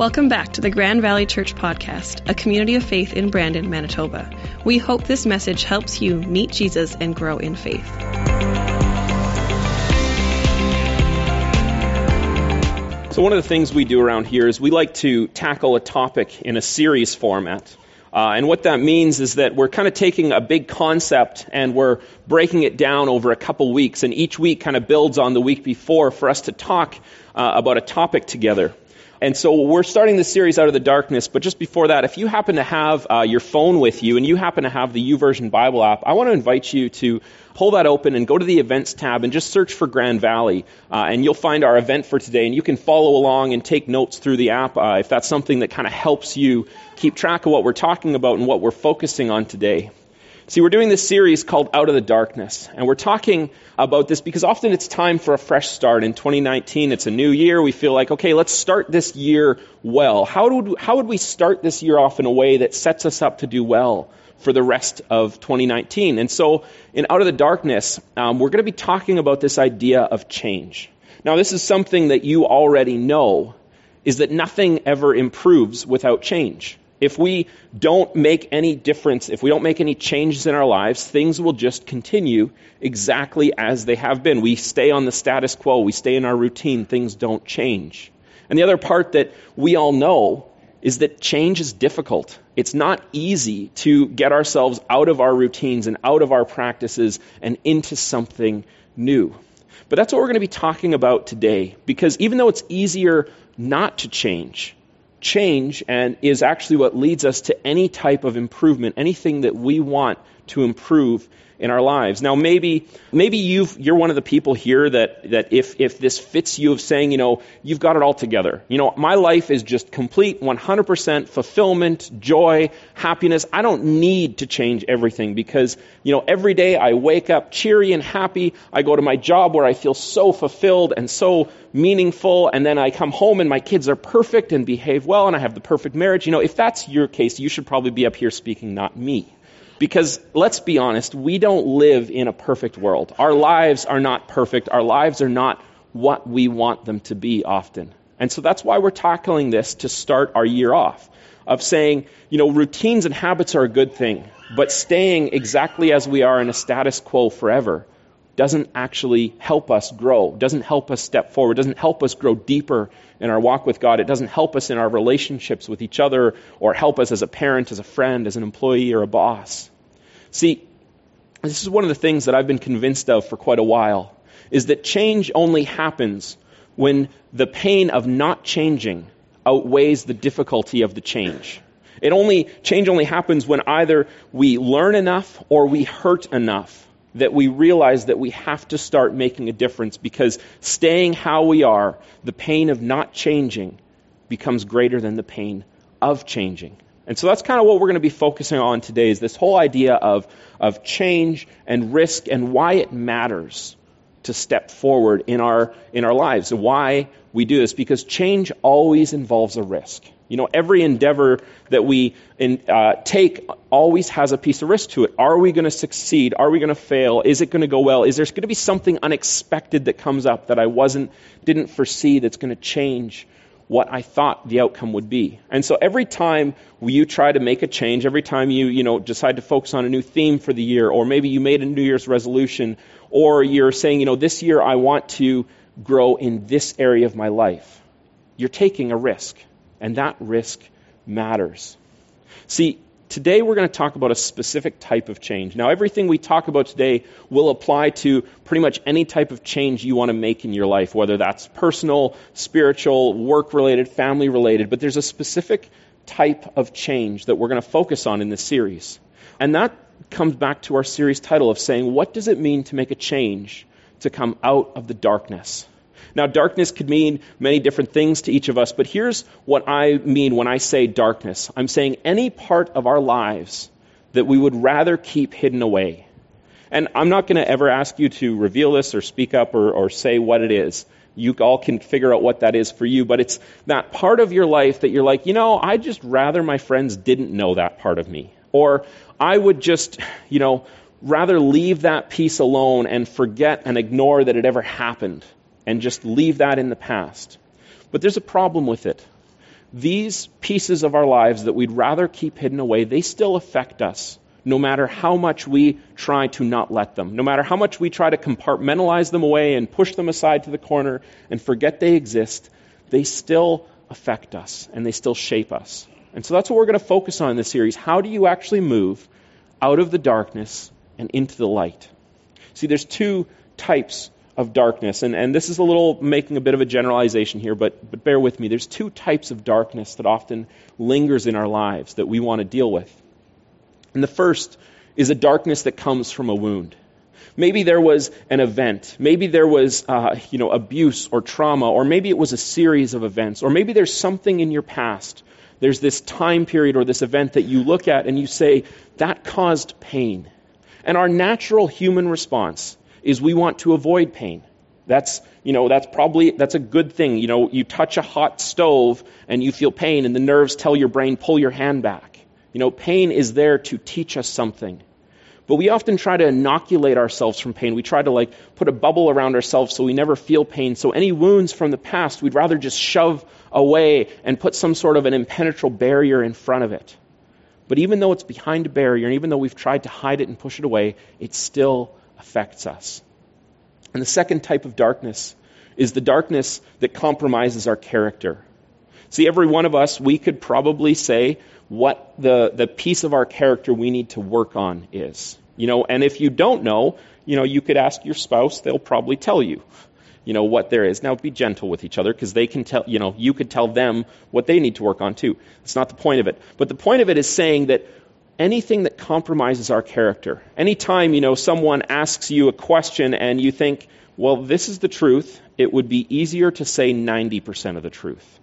Welcome back to the Grand Valley Church Podcast, a community of faith in Brandon, Manitoba. We hope this message helps you meet Jesus and grow in faith. So, one of the things we do around here is we like to tackle a topic in a series format. Uh, and what that means is that we're kind of taking a big concept and we're breaking it down over a couple weeks. And each week kind of builds on the week before for us to talk uh, about a topic together. And so we're starting this series out of the darkness, but just before that, if you happen to have uh, your phone with you and you happen to have the YouVersion Bible app, I want to invite you to pull that open and go to the events tab and just search for Grand Valley. Uh, and you'll find our event for today, and you can follow along and take notes through the app uh, if that's something that kind of helps you keep track of what we're talking about and what we're focusing on today. See, we're doing this series called Out of the Darkness, and we're talking about this because often it's time for a fresh start. In 2019, it's a new year. We feel like, okay, let's start this year well. How, would, how would we start this year off in a way that sets us up to do well for the rest of 2019? And so, in Out of the Darkness, um, we're going to be talking about this idea of change. Now, this is something that you already know, is that nothing ever improves without change if we don't make any difference, if we don't make any changes in our lives, things will just continue exactly as they have been. We stay on the status quo, we stay in our routine, things don't change. And the other part that we all know is that change is difficult. It's not easy to get ourselves out of our routines and out of our practices and into something new. But that's what we're going to be talking about today because even though it's easier not to change, change and is actually what leads us to any type of improvement, anything that we want to improve in our lives. Now, maybe maybe you you're one of the people here that that if if this fits you of saying, you know, you've got it all together. You know, my life is just complete, 100% fulfillment, joy, happiness. I don't need to change everything because you know every day I wake up cheery and happy. I go to my job where I feel so fulfilled and so meaningful, and then I come home and my kids are perfect and behave well, and I have the perfect marriage. You know, if that's your case, you should probably be up here speaking, not me. Because let's be honest, we don't live in a perfect world. Our lives are not perfect. Our lives are not what we want them to be often. And so that's why we're tackling this to start our year off of saying, you know, routines and habits are a good thing, but staying exactly as we are in a status quo forever doesn't actually help us grow, doesn't help us step forward, doesn't help us grow deeper in our walk with God. It doesn't help us in our relationships with each other or help us as a parent, as a friend, as an employee, or a boss. See, this is one of the things that I've been convinced of for quite a while is that change only happens when the pain of not changing outweighs the difficulty of the change. It only change only happens when either we learn enough or we hurt enough that we realize that we have to start making a difference because staying how we are, the pain of not changing becomes greater than the pain of changing. And so that's kind of what we're going to be focusing on today is this whole idea of, of change and risk and why it matters to step forward in our, in our lives and why we do this because change always involves a risk. You know, every endeavor that we in, uh, take always has a piece of risk to it. Are we going to succeed? Are we going to fail? Is it going to go well? Is there going to be something unexpected that comes up that I wasn't, didn't foresee that's going to change what I thought the outcome would be. And so every time you try to make a change, every time you, you know, decide to focus on a new theme for the year, or maybe you made a New Year's resolution, or you're saying, you know, this year I want to grow in this area of my life, you're taking a risk. And that risk matters. See, Today we're going to talk about a specific type of change. Now, everything we talk about today will apply to pretty much any type of change you want to make in your life, whether that's personal, spiritual, work related, family related. But there's a specific type of change that we're going to focus on in this series. And that comes back to our series title of saying, what does it mean to make a change to come out of the darkness? Now, darkness could mean many different things to each of us, but here's what I mean when I say darkness I'm saying any part of our lives that we would rather keep hidden away. And I'm not going to ever ask you to reveal this or speak up or, or say what it is. You all can figure out what that is for you, but it's that part of your life that you're like, you know, I just rather my friends didn't know that part of me. Or I would just, you know, rather leave that piece alone and forget and ignore that it ever happened and just leave that in the past. But there's a problem with it. these pieces of our lives that we'd rather keep hidden away, they still affect us no matter how much we try to not let them, no matter how much we try to compartmentalize them away and push them aside to the corner and forget they exist, they still affect us and they still shape us. And so that's what we're going to focus on in this series. How do you actually move out of the darkness and into the light? See, there's two types of darkness, and, and this is a little making a bit of a generalization here, but, but bear with me. There's two types of darkness that often lingers in our lives that we want to deal with. And the first is a darkness that comes from a wound. Maybe there was an event. Maybe there was, uh, you know, abuse or trauma, or maybe it was a series of events, or maybe there's something in your past. There's this time period or this event that you look at and you say, that caused pain. And our natural human response is we want to avoid pain. That's, you know, that's probably, that's a good thing. You know, you touch a hot stove and you feel pain and the nerves tell your brain, pull your hand back. You know, pain is there to teach us something. But we often try to inoculate ourselves from pain. We try to like put a bubble around ourselves so we never feel pain. So any wounds from the past, we'd rather just shove away and put some sort of an impenetrable barrier in front of it. But even though it's behind a barrier, and even though we've tried to hide it and push it away, it's still affects us. And the second type of darkness is the darkness that compromises our character. See, every one of us, we could probably say what the, the piece of our character we need to work on is. You know, and if you don't know, you know, you could ask your spouse, they'll probably tell you, you know, what there is. Now be gentle with each other because they can tell, you know, you could tell them what they need to work on too. It's not the point of it. But the point of it is saying that anything that compromises our character, anytime, you know, someone asks you a question and you think, well, this is the truth, it would be easier to say 90% of the truth.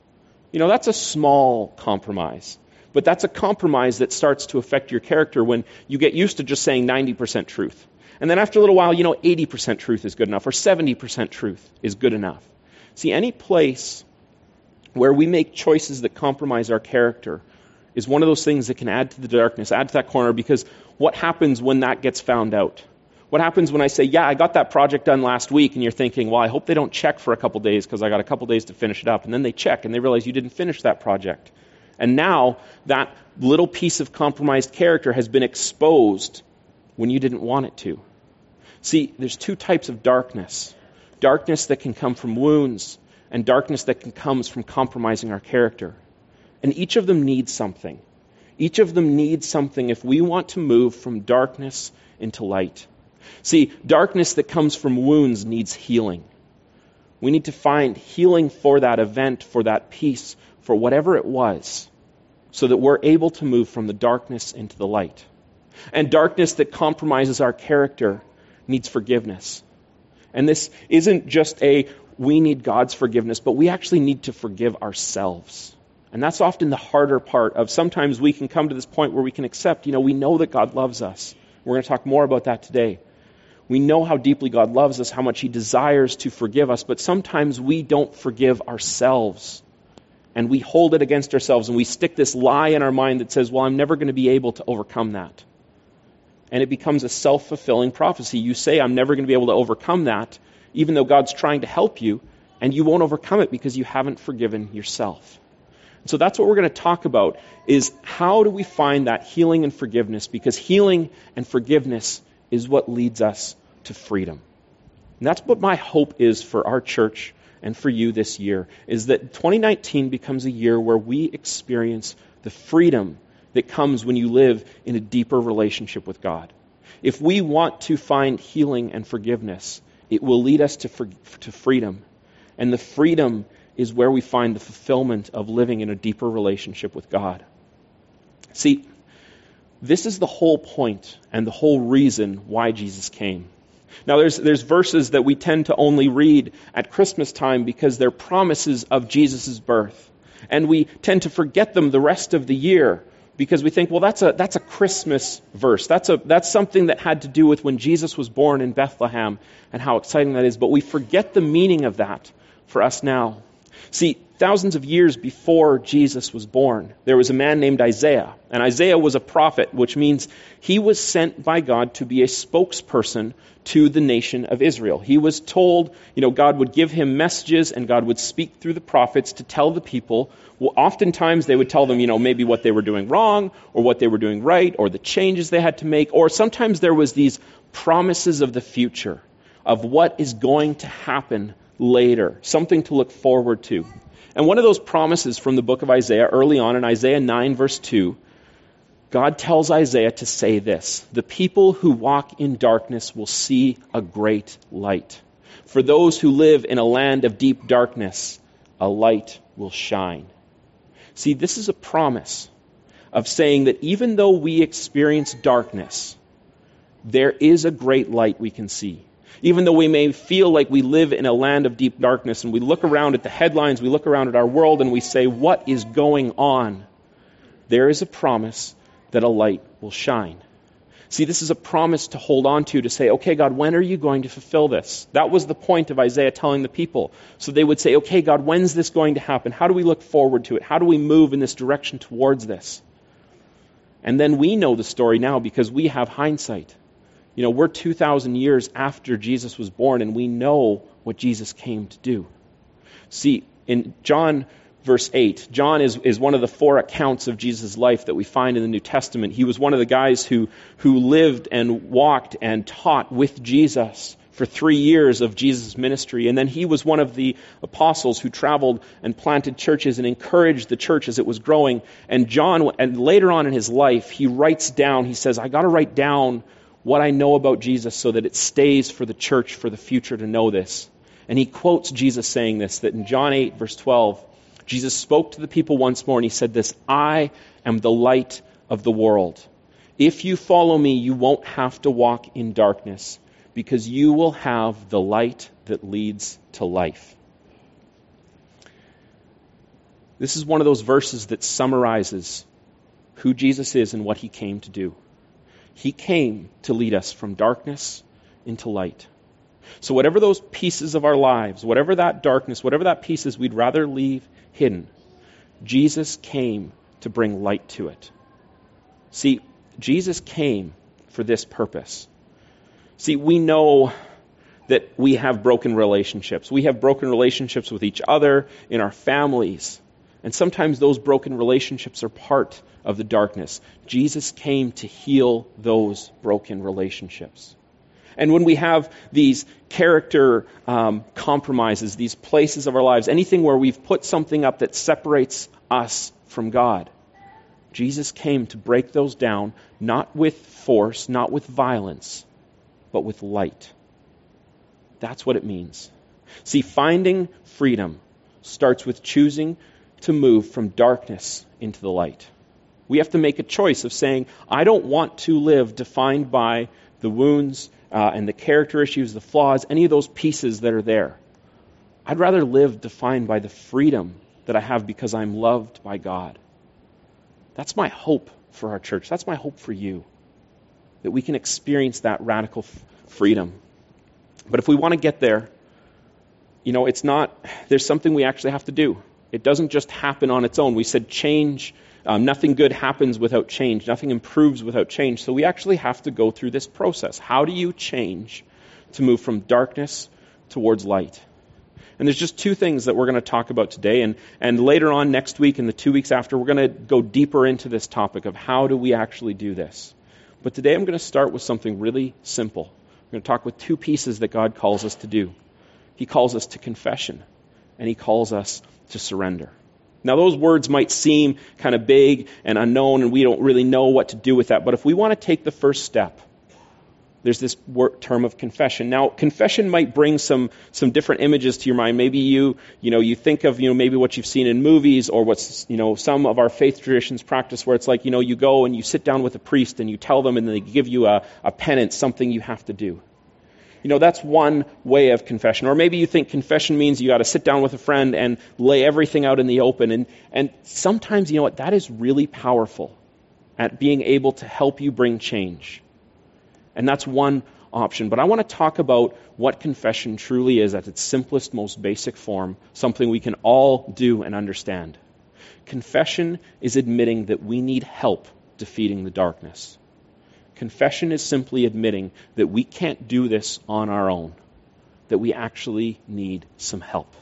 You know, that's a small compromise. But that's a compromise that starts to affect your character when you get used to just saying 90% truth. And then after a little while, you know, 80% truth is good enough or 70% truth is good enough. See, any place where we make choices that compromise our character is one of those things that can add to the darkness, add to that corner, because what happens when that gets found out? What happens when I say, yeah, I got that project done last week, and you're thinking, well, I hope they don't check for a couple days because I got a couple days to finish it up. And then they check and they realize you didn't finish that project. And now that little piece of compromised character has been exposed when you didn't want it to. See, there's two types of darkness darkness that can come from wounds, and darkness that can come from compromising our character. And each of them needs something. Each of them needs something if we want to move from darkness into light. See, darkness that comes from wounds needs healing. We need to find healing for that event, for that piece, for whatever it was, so that we're able to move from the darkness into the light. And darkness that compromises our character needs forgiveness. And this isn't just a we need God's forgiveness, but we actually need to forgive ourselves. And that's often the harder part of sometimes we can come to this point where we can accept, you know, we know that God loves us. We're going to talk more about that today. We know how deeply God loves us, how much He desires to forgive us, but sometimes we don't forgive ourselves and we hold it against ourselves and we stick this lie in our mind that says, well, I'm never going to be able to overcome that. And it becomes a self fulfilling prophecy. You say, I'm never going to be able to overcome that, even though God's trying to help you, and you won't overcome it because you haven't forgiven yourself. So that's what we're going to talk about is how do we find that healing and forgiveness because healing and forgiveness is what leads us to freedom. And that's what my hope is for our church and for you this year is that 2019 becomes a year where we experience the freedom that comes when you live in a deeper relationship with God. If we want to find healing and forgiveness, it will lead us to, for, to freedom. And the freedom is where we find the fulfillment of living in a deeper relationship with God. See, this is the whole point and the whole reason why Jesus came. Now, there's, there's verses that we tend to only read at Christmas time because they're promises of Jesus' birth. And we tend to forget them the rest of the year because we think, well, that's a, that's a Christmas verse. That's, a, that's something that had to do with when Jesus was born in Bethlehem and how exciting that is. But we forget the meaning of that for us now. See, thousands of years before Jesus was born, there was a man named Isaiah. And Isaiah was a prophet, which means he was sent by God to be a spokesperson to the nation of Israel. He was told, you know, God would give him messages and God would speak through the prophets to tell the people. Well, oftentimes they would tell them, you know, maybe what they were doing wrong or what they were doing right or the changes they had to make. Or sometimes there was these promises of the future of what is going to happen later, something to look forward to. And one of those promises from the book of Isaiah, early on in Isaiah 9, verse 2, God tells Isaiah to say this The people who walk in darkness will see a great light. For those who live in a land of deep darkness, a light will shine. See, this is a promise of saying that even though we experience darkness, there is a great light we can see. Even though we may feel like we live in a land of deep darkness and we look around at the headlines, we look around at our world and we say, What is going on? There is a promise that a light will shine. See, this is a promise to hold on to, to say, okay, God, when are you going to fulfill this? That was the point of Isaiah telling the people. So they would say, okay, God, when's this going to happen? How do we look forward to it? How do we move in this direction towards this? And then we know the story now because we have hindsight. You know, we're 2,000 years after Jesus was born, and we know what Jesus came to do. See, in John verse 8, John is, is one of the four accounts of Jesus' life that we find in the New Testament. He was one of the guys who, who lived and walked and taught with Jesus for three years of Jesus' ministry. And then he was one of the apostles who traveled and planted churches and encouraged the church as it was growing. And John, and later on in his life, he writes down, he says, I got to write down what I know about Jesus so that it stays for the church for the future to know this. And he quotes Jesus saying this, that in John 8, verse 12, Jesus spoke to the people once more and he said this I am the light of the world. If you follow me, you won't have to walk in darkness because you will have the light that leads to life. This is one of those verses that summarizes who Jesus is and what he came to do. He came to lead us from darkness into light. So, whatever those pieces of our lives, whatever that darkness, whatever that piece is we'd rather leave hidden, Jesus came to bring light to it. See, Jesus came for this purpose. See, we know that we have broken relationships. We have broken relationships with each other, in our families. And sometimes those broken relationships are part of the darkness. Jesus came to heal those broken relationships. And when we have these character um, compromises, these places of our lives, anything where we've put something up that separates us from God, Jesus came to break those down, not with force, not with violence, but with light. That's what it means. See, finding freedom starts with choosing to move from darkness into the light. We have to make a choice of saying, I don't want to live defined by the wounds uh, and the character issues, the flaws, any of those pieces that are there. I'd rather live defined by the freedom that I have because I'm loved by God. That's my hope for our church. That's my hope for you. That we can experience that radical f- freedom. But if we want to get there, you know, it's not, there's something we actually have to do. It doesn't just happen on its own. We said change, um, nothing good happens without change, nothing improves without change. So we actually have to go through this process. How do you change to move from darkness towards light? And there's just two things that we're going to talk about today. And, and later on next week and the two weeks after, we're going to go deeper into this topic of how do we actually do this. But today I'm going to start with something really simple. I'm going to talk with two pieces that God calls us to do. He calls us to confession, and He calls us to surrender. Now, those words might seem kind of big and unknown, and we don't really know what to do with that. But if we want to take the first step, there's this term of confession. Now, confession might bring some some different images to your mind. Maybe you you know you think of you know maybe what you've seen in movies or what's you know some of our faith traditions practice where it's like you know you go and you sit down with a priest and you tell them and they give you a, a penance, something you have to do. You know, that's one way of confession. Or maybe you think confession means you got to sit down with a friend and lay everything out in the open. And, and sometimes, you know what, that is really powerful at being able to help you bring change. And that's one option. But I want to talk about what confession truly is at its simplest, most basic form, something we can all do and understand. Confession is admitting that we need help defeating the darkness. Confession is simply admitting that we can't do this on our own, that we actually need some help.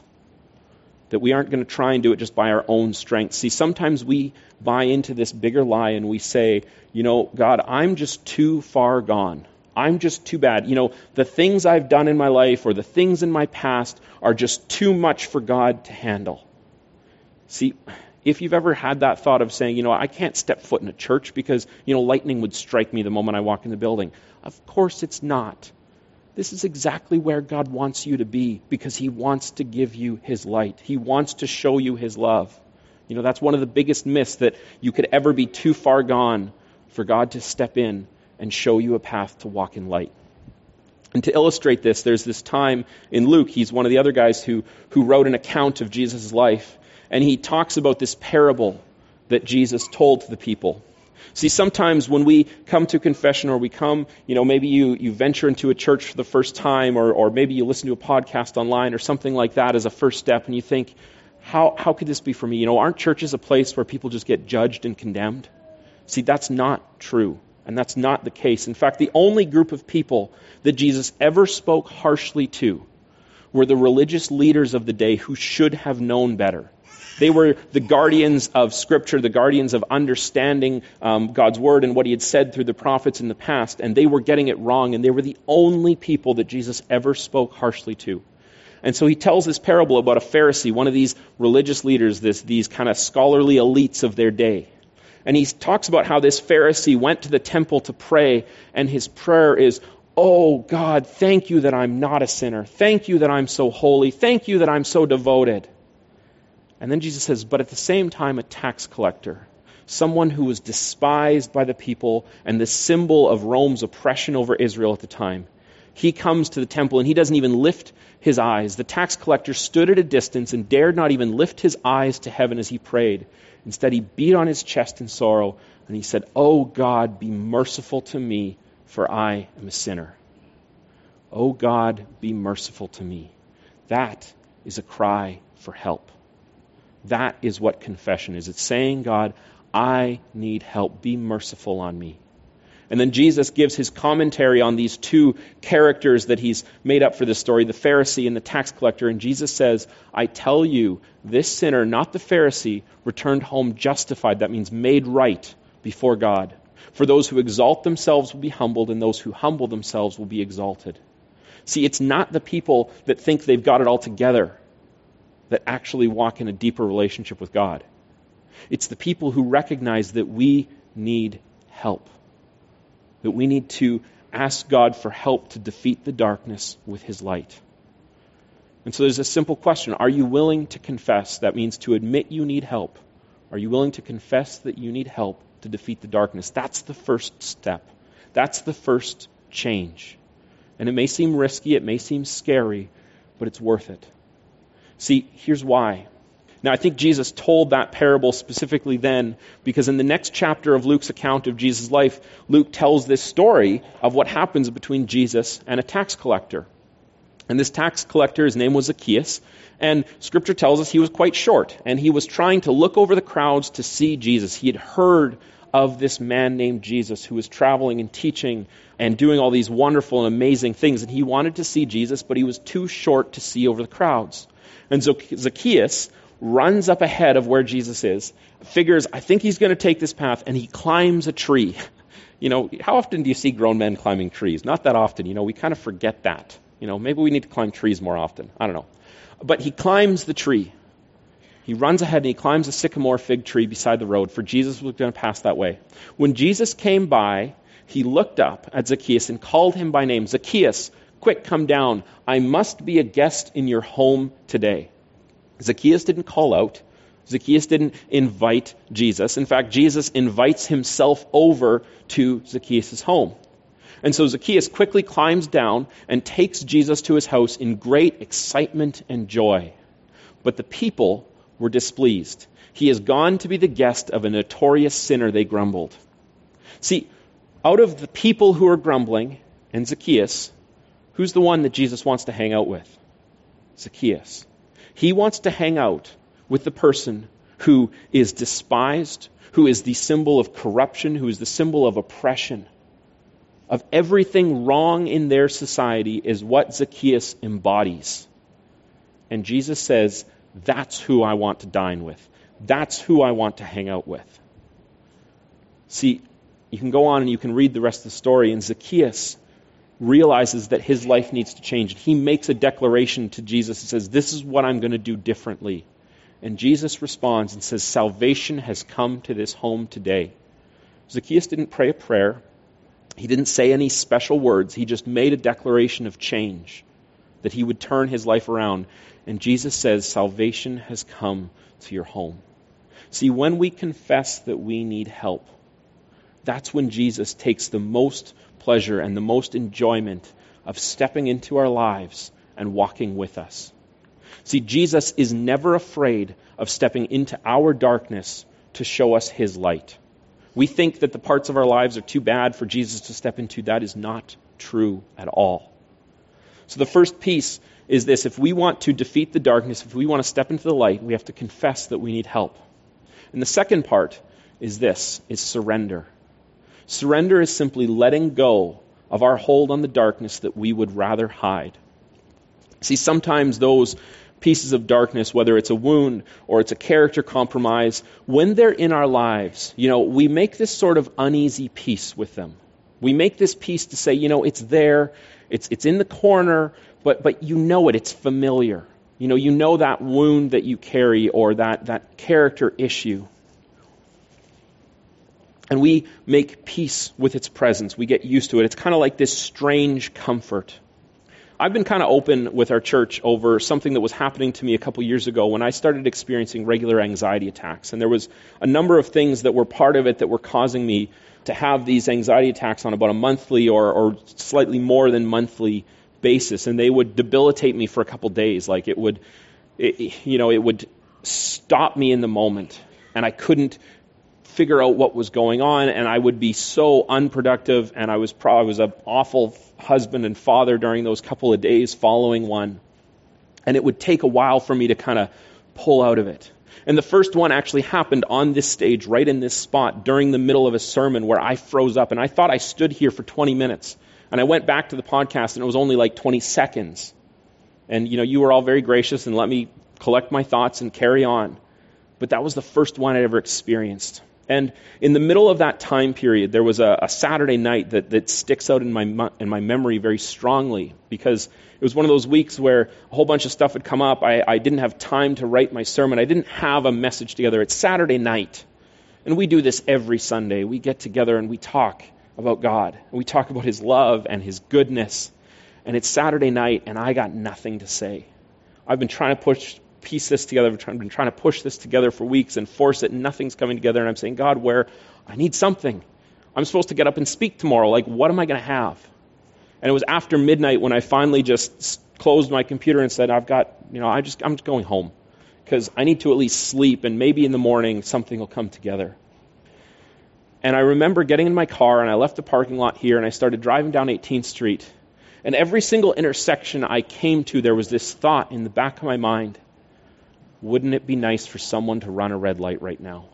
That we aren't going to try and do it just by our own strength. See, sometimes we buy into this bigger lie and we say, you know, God, I'm just too far gone. I'm just too bad. You know, the things I've done in my life or the things in my past are just too much for God to handle. See, if you've ever had that thought of saying, you know, I can't step foot in a church because, you know, lightning would strike me the moment I walk in the building. Of course it's not. This is exactly where God wants you to be because He wants to give you His light. He wants to show you His love. You know, that's one of the biggest myths that you could ever be too far gone for God to step in and show you a path to walk in light. And to illustrate this, there's this time in Luke, he's one of the other guys who, who wrote an account of Jesus' life and he talks about this parable that Jesus told to the people. See, sometimes when we come to confession or we come, you know, maybe you, you venture into a church for the first time or, or maybe you listen to a podcast online or something like that as a first step and you think, how, how could this be for me? You know, aren't churches a place where people just get judged and condemned? See, that's not true. And that's not the case. In fact, the only group of people that Jesus ever spoke harshly to were the religious leaders of the day who should have known better. They were the guardians of Scripture, the guardians of understanding um, God's Word and what He had said through the prophets in the past, and they were getting it wrong, and they were the only people that Jesus ever spoke harshly to. And so he tells this parable about a Pharisee, one of these religious leaders, this, these kind of scholarly elites of their day. And he talks about how this Pharisee went to the temple to pray, and his prayer is, Oh God, thank you that I'm not a sinner. Thank you that I'm so holy. Thank you that I'm so devoted. And then Jesus says, but at the same time, a tax collector, someone who was despised by the people and the symbol of Rome's oppression over Israel at the time. He comes to the temple and he doesn't even lift his eyes. The tax collector stood at a distance and dared not even lift his eyes to heaven as he prayed. Instead, he beat on his chest in sorrow and he said, Oh God, be merciful to me, for I am a sinner. Oh God, be merciful to me. That is a cry for help. That is what confession is. It's saying, God, I need help. Be merciful on me. And then Jesus gives his commentary on these two characters that he's made up for this story, the Pharisee and the tax collector. And Jesus says, I tell you, this sinner, not the Pharisee, returned home justified. That means made right before God. For those who exalt themselves will be humbled, and those who humble themselves will be exalted. See, it's not the people that think they've got it all together that actually walk in a deeper relationship with God. It's the people who recognize that we need help, that we need to ask God for help to defeat the darkness with His light. And so there's a simple question Are you willing to confess? That means to admit you need help. Are you willing to confess that you need help to defeat the darkness? That's the first step. That's the first change. And it may seem risky, it may seem scary, but it's worth it. See, here's why. Now, I think Jesus told that parable specifically then because in the next chapter of Luke's account of Jesus' life, Luke tells this story of what happens between Jesus and a tax collector. And this tax collector, his name was Zacchaeus, and scripture tells us he was quite short, and he was trying to look over the crowds to see Jesus. He had heard of this man named Jesus who was traveling and teaching and doing all these wonderful and amazing things, and he wanted to see Jesus, but he was too short to see over the crowds. And Zacchaeus runs up ahead of where Jesus is, figures, I think he's going to take this path, and he climbs a tree. You know, how often do you see grown men climbing trees? Not that often. You know, we kind of forget that. You know, maybe we need to climb trees more often. I don't know. But he climbs the tree. He runs ahead and he climbs a sycamore fig tree beside the road, for Jesus was going to pass that way. When Jesus came by, he looked up at Zacchaeus and called him by name Zacchaeus, Quick, come down. I must be a guest in your home today. Zacchaeus didn't call out. Zacchaeus didn't invite Jesus. In fact, Jesus invites himself over to Zacchaeus' home. And so Zacchaeus quickly climbs down and takes Jesus to his house in great excitement and joy. But the people were displeased. He has gone to be the guest of a notorious sinner, they grumbled. See, out of the people who are grumbling, and Zacchaeus, who's the one that Jesus wants to hang out with? Zacchaeus. He wants to hang out with the person who is despised, who is the symbol of corruption, who is the symbol of oppression, of everything wrong in their society, is what Zacchaeus embodies. And Jesus says, That's who I want to dine with. That's who I want to hang out with. See, you can go on and you can read the rest of the story, and Zacchaeus realizes that his life needs to change. He makes a declaration to Jesus and says, This is what I'm going to do differently. And Jesus responds and says, Salvation has come to this home today. Zacchaeus didn't pray a prayer, he didn't say any special words. He just made a declaration of change, that he would turn his life around. And Jesus says, Salvation has come to your home. See, when we confess that we need help, that's when Jesus takes the most pleasure and the most enjoyment of stepping into our lives and walking with us. See, Jesus is never afraid of stepping into our darkness to show us his light. We think that the parts of our lives are too bad for Jesus to step into. That is not true at all. So the first piece is this if we want to defeat the darkness, if we want to step into the light, we have to confess that we need help. And the second part is this is surrender. Surrender is simply letting go of our hold on the darkness that we would rather hide. See, sometimes those pieces of darkness, whether it's a wound or it's a character compromise, when they're in our lives, you know, we make this sort of uneasy peace with them. We make this peace to say, you know, it's there, it's, it's in the corner, but, but you know it, it's familiar. You know, you know that wound that you carry or that, that character issue. And we make peace with its presence. We get used to it. It's kind of like this strange comfort. I've been kind of open with our church over something that was happening to me a couple years ago when I started experiencing regular anxiety attacks. And there was a number of things that were part of it that were causing me to have these anxiety attacks on about a monthly or, or slightly more than monthly basis. And they would debilitate me for a couple days. Like it would, it, you know, it would stop me in the moment. And I couldn't figure out what was going on, and I would be so unproductive, and I was probably was an awful husband and father during those couple of days following one. And it would take a while for me to kind of pull out of it. And the first one actually happened on this stage, right in this spot, during the middle of a sermon where I froze up. And I thought I stood here for 20 minutes. And I went back to the podcast, and it was only like 20 seconds. And, you know, you were all very gracious and let me collect my thoughts and carry on. But that was the first one I'd ever experienced. And in the middle of that time period, there was a, a Saturday night that, that sticks out in my, in my memory very strongly because it was one of those weeks where a whole bunch of stuff had come up. I, I didn't have time to write my sermon. I didn't have a message together. It's Saturday night. And we do this every Sunday. We get together and we talk about God. And we talk about His love and His goodness. And it's Saturday night, and I got nothing to say. I've been trying to push piece this together. I've been trying to push this together for weeks and force it, and nothing's coming together. And I'm saying, God, where? I need something. I'm supposed to get up and speak tomorrow. Like, what am I going to have? And it was after midnight when I finally just closed my computer and said, I've got, you know, I just, I'm just going home because I need to at least sleep, and maybe in the morning something will come together. And I remember getting in my car, and I left the parking lot here, and I started driving down 18th Street. And every single intersection I came to, there was this thought in the back of my mind wouldn't it be nice for someone to run a red light right now?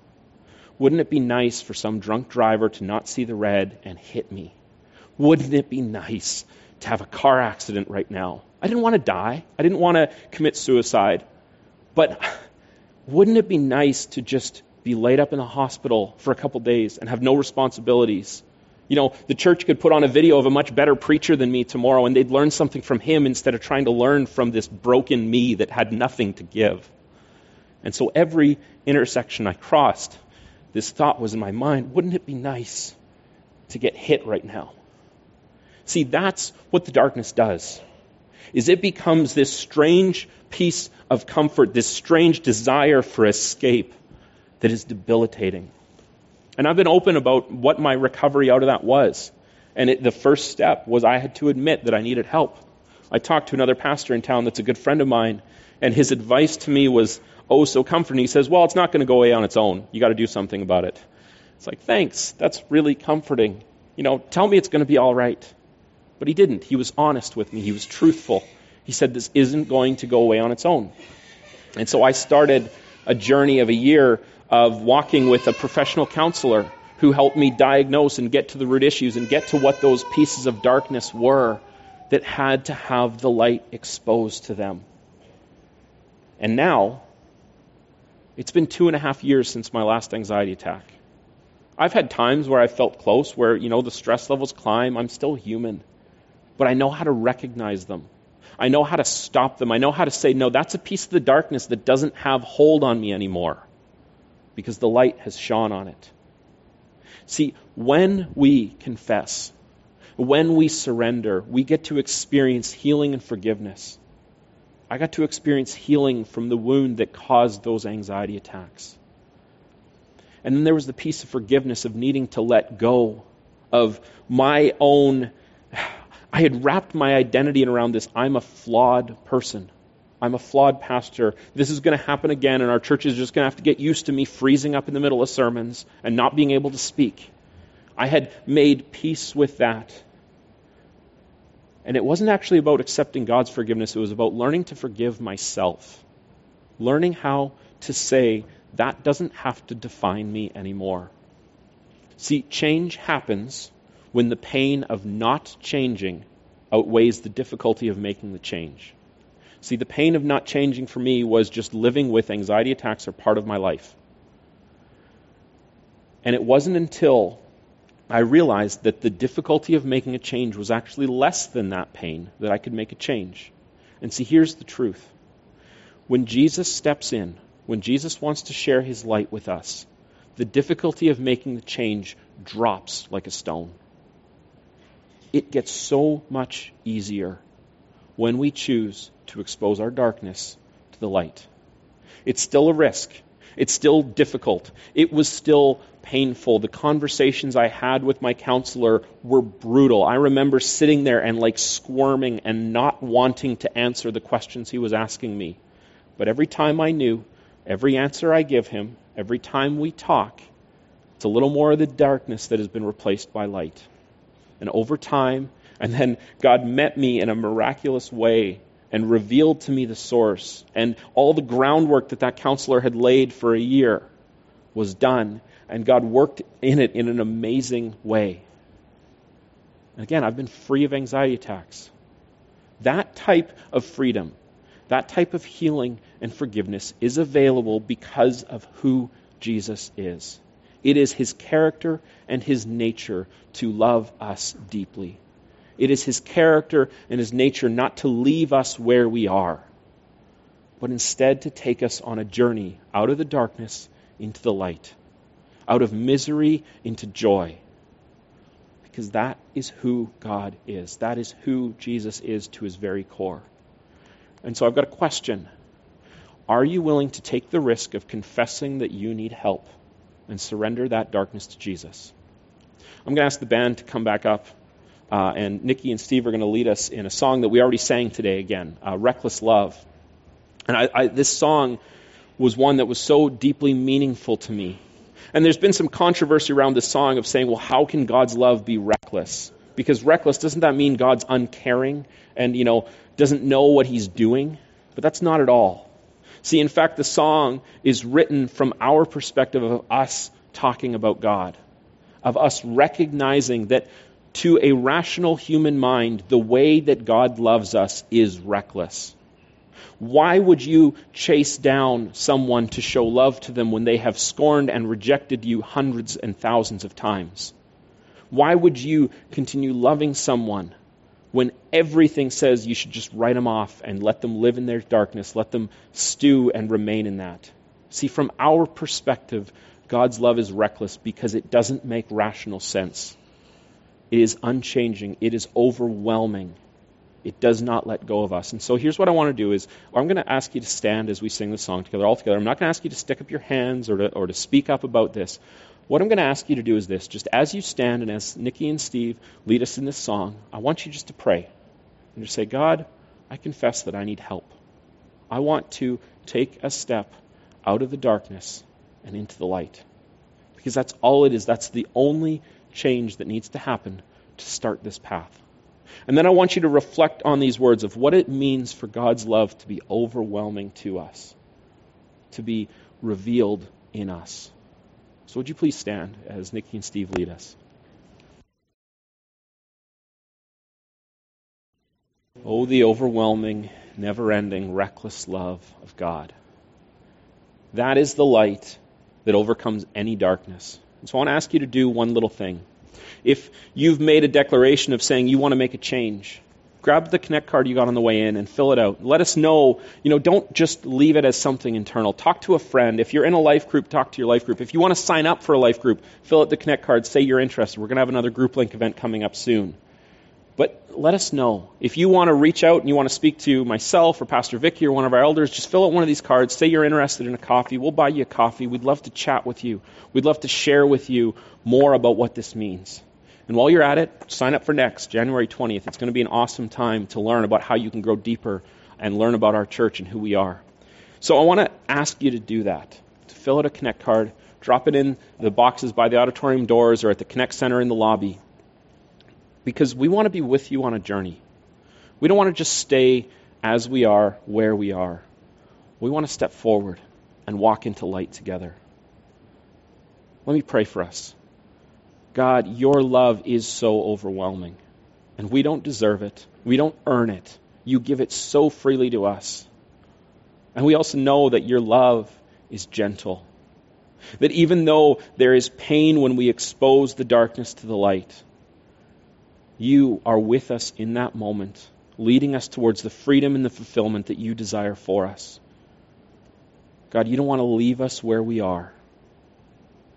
Wouldn't it be nice for some drunk driver to not see the red and hit me? Wouldn't it be nice to have a car accident right now? I didn't want to die. I didn't want to commit suicide. But wouldn't it be nice to just be laid up in the hospital for a couple days and have no responsibilities? You know, the church could put on a video of a much better preacher than me tomorrow and they'd learn something from him instead of trying to learn from this broken me that had nothing to give. And so every intersection I crossed, this thought was in my mind wouldn't it be nice to get hit right now? See, that's what the darkness does. Is it becomes this strange piece of comfort, this strange desire for escape that is debilitating. And I've been open about what my recovery out of that was. And it, the first step was I had to admit that I needed help. I talked to another pastor in town that's a good friend of mine, and his advice to me was oh so comforting. He says, Well, it's not going to go away on its own. You got to do something about it. It's like, Thanks. That's really comforting. You know, tell me it's going to be all right. But he didn't. He was honest with me, he was truthful. He said, This isn't going to go away on its own. And so I started a journey of a year of walking with a professional counselor who helped me diagnose and get to the root issues and get to what those pieces of darkness were that had to have the light exposed to them. And now, it's been two and a half years since my last anxiety attack. I've had times where I felt close, where, you know, the stress levels climb. I'm still human. But I know how to recognize them. I know how to stop them. I know how to say, no, that's a piece of the darkness that doesn't have hold on me anymore because the light has shone on it. See, when we confess, when we surrender, we get to experience healing and forgiveness. I got to experience healing from the wound that caused those anxiety attacks. And then there was the piece of forgiveness of needing to let go of my own. I had wrapped my identity around this I'm a flawed person. I'm a flawed pastor. This is going to happen again, and our church is just going to have to get used to me freezing up in the middle of sermons and not being able to speak. I had made peace with that. And it wasn't actually about accepting God's forgiveness, it was about learning to forgive myself. Learning how to say, that doesn't have to define me anymore. See, change happens when the pain of not changing outweighs the difficulty of making the change. See, the pain of not changing for me was just living with anxiety attacks are part of my life. And it wasn't until I realized that the difficulty of making a change was actually less than that pain that I could make a change. And see, here's the truth. When Jesus steps in, when Jesus wants to share his light with us, the difficulty of making the change drops like a stone. It gets so much easier when we choose to expose our darkness to the light. It's still a risk. It's still difficult. It was still painful. The conversations I had with my counselor were brutal. I remember sitting there and like squirming and not wanting to answer the questions he was asking me. But every time I knew Every answer I give him, every time we talk, it's a little more of the darkness that has been replaced by light. And over time, and then God met me in a miraculous way and revealed to me the source. And all the groundwork that that counselor had laid for a year was done. And God worked in it in an amazing way. And again, I've been free of anxiety attacks. That type of freedom that type of healing and forgiveness is available because of who Jesus is. It is his character and his nature to love us deeply. It is his character and his nature not to leave us where we are, but instead to take us on a journey out of the darkness into the light, out of misery into joy. Because that is who God is. That is who Jesus is to his very core. And so I've got a question. Are you willing to take the risk of confessing that you need help and surrender that darkness to Jesus? I'm going to ask the band to come back up, uh, and Nikki and Steve are going to lead us in a song that we already sang today again, uh, Reckless Love. And I, I, this song was one that was so deeply meaningful to me. And there's been some controversy around this song of saying, well, how can God's love be reckless? Because reckless, doesn't that mean God's uncaring and, you know, doesn't know what he's doing? But that's not at all. See, in fact, the song is written from our perspective of us talking about God, of us recognizing that to a rational human mind, the way that God loves us is reckless. Why would you chase down someone to show love to them when they have scorned and rejected you hundreds and thousands of times? Why would you continue loving someone when everything says you should just write them off and let them live in their darkness, let them stew and remain in that? See, from our perspective, God's love is reckless because it doesn't make rational sense. It is unchanging, it is overwhelming. It does not let go of us. And so here's what I want to do is I'm going to ask you to stand as we sing the song together all together. I'm not going to ask you to stick up your hands or to, or to speak up about this. What I'm going to ask you to do is this just as you stand and as Nikki and Steve lead us in this song, I want you just to pray and just say, God, I confess that I need help. I want to take a step out of the darkness and into the light. Because that's all it is. That's the only change that needs to happen to start this path. And then I want you to reflect on these words of what it means for God's love to be overwhelming to us, to be revealed in us. So, would you please stand as Nikki and Steve lead us? Oh, the overwhelming, never ending, reckless love of God. That is the light that overcomes any darkness. And so I want to ask you to do one little thing. If you've made a declaration of saying you want to make a change, grab the connect card you got on the way in and fill it out. Let us know, you know, don't just leave it as something internal. Talk to a friend. If you're in a life group, talk to your life group. If you want to sign up for a life group, fill out the connect card, say you're interested. We're going to have another group link event coming up soon. But let us know. If you want to reach out and you want to speak to myself or Pastor Vicky or one of our elders, just fill out one of these cards. Say you're interested in a coffee. We'll buy you a coffee. We'd love to chat with you. We'd love to share with you more about what this means. And while you're at it, sign up for next, January 20th. It's going to be an awesome time to learn about how you can grow deeper and learn about our church and who we are. So I want to ask you to do that, to fill out a Connect card, drop it in the boxes by the auditorium doors or at the Connect Center in the lobby because we want to be with you on a journey. We don't want to just stay as we are, where we are. We want to step forward and walk into light together. Let me pray for us. God, your love is so overwhelming, and we don't deserve it. We don't earn it. You give it so freely to us. And we also know that your love is gentle. That even though there is pain when we expose the darkness to the light, you are with us in that moment, leading us towards the freedom and the fulfillment that you desire for us. God, you don't want to leave us where we are.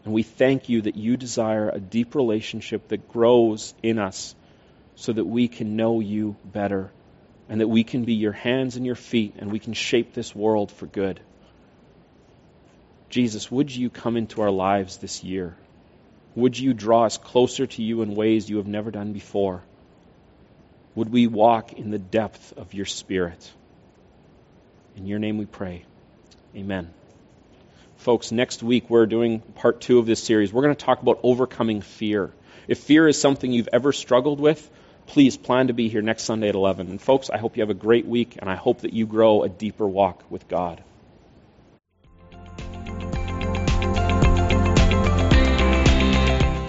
And we thank you that you desire a deep relationship that grows in us so that we can know you better and that we can be your hands and your feet and we can shape this world for good. Jesus, would you come into our lives this year? Would you draw us closer to you in ways you have never done before? Would we walk in the depth of your Spirit? In your name we pray. Amen. Folks, next week we're doing part two of this series. We're going to talk about overcoming fear. If fear is something you've ever struggled with, please plan to be here next Sunday at 11. And folks, I hope you have a great week, and I hope that you grow a deeper walk with God.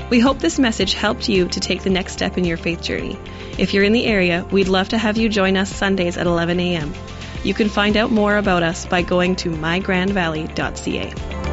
We hope this message helped you to take the next step in your faith journey. If you're in the area, we'd love to have you join us Sundays at 11 a.m. You can find out more about us by going to mygrandvalley.ca.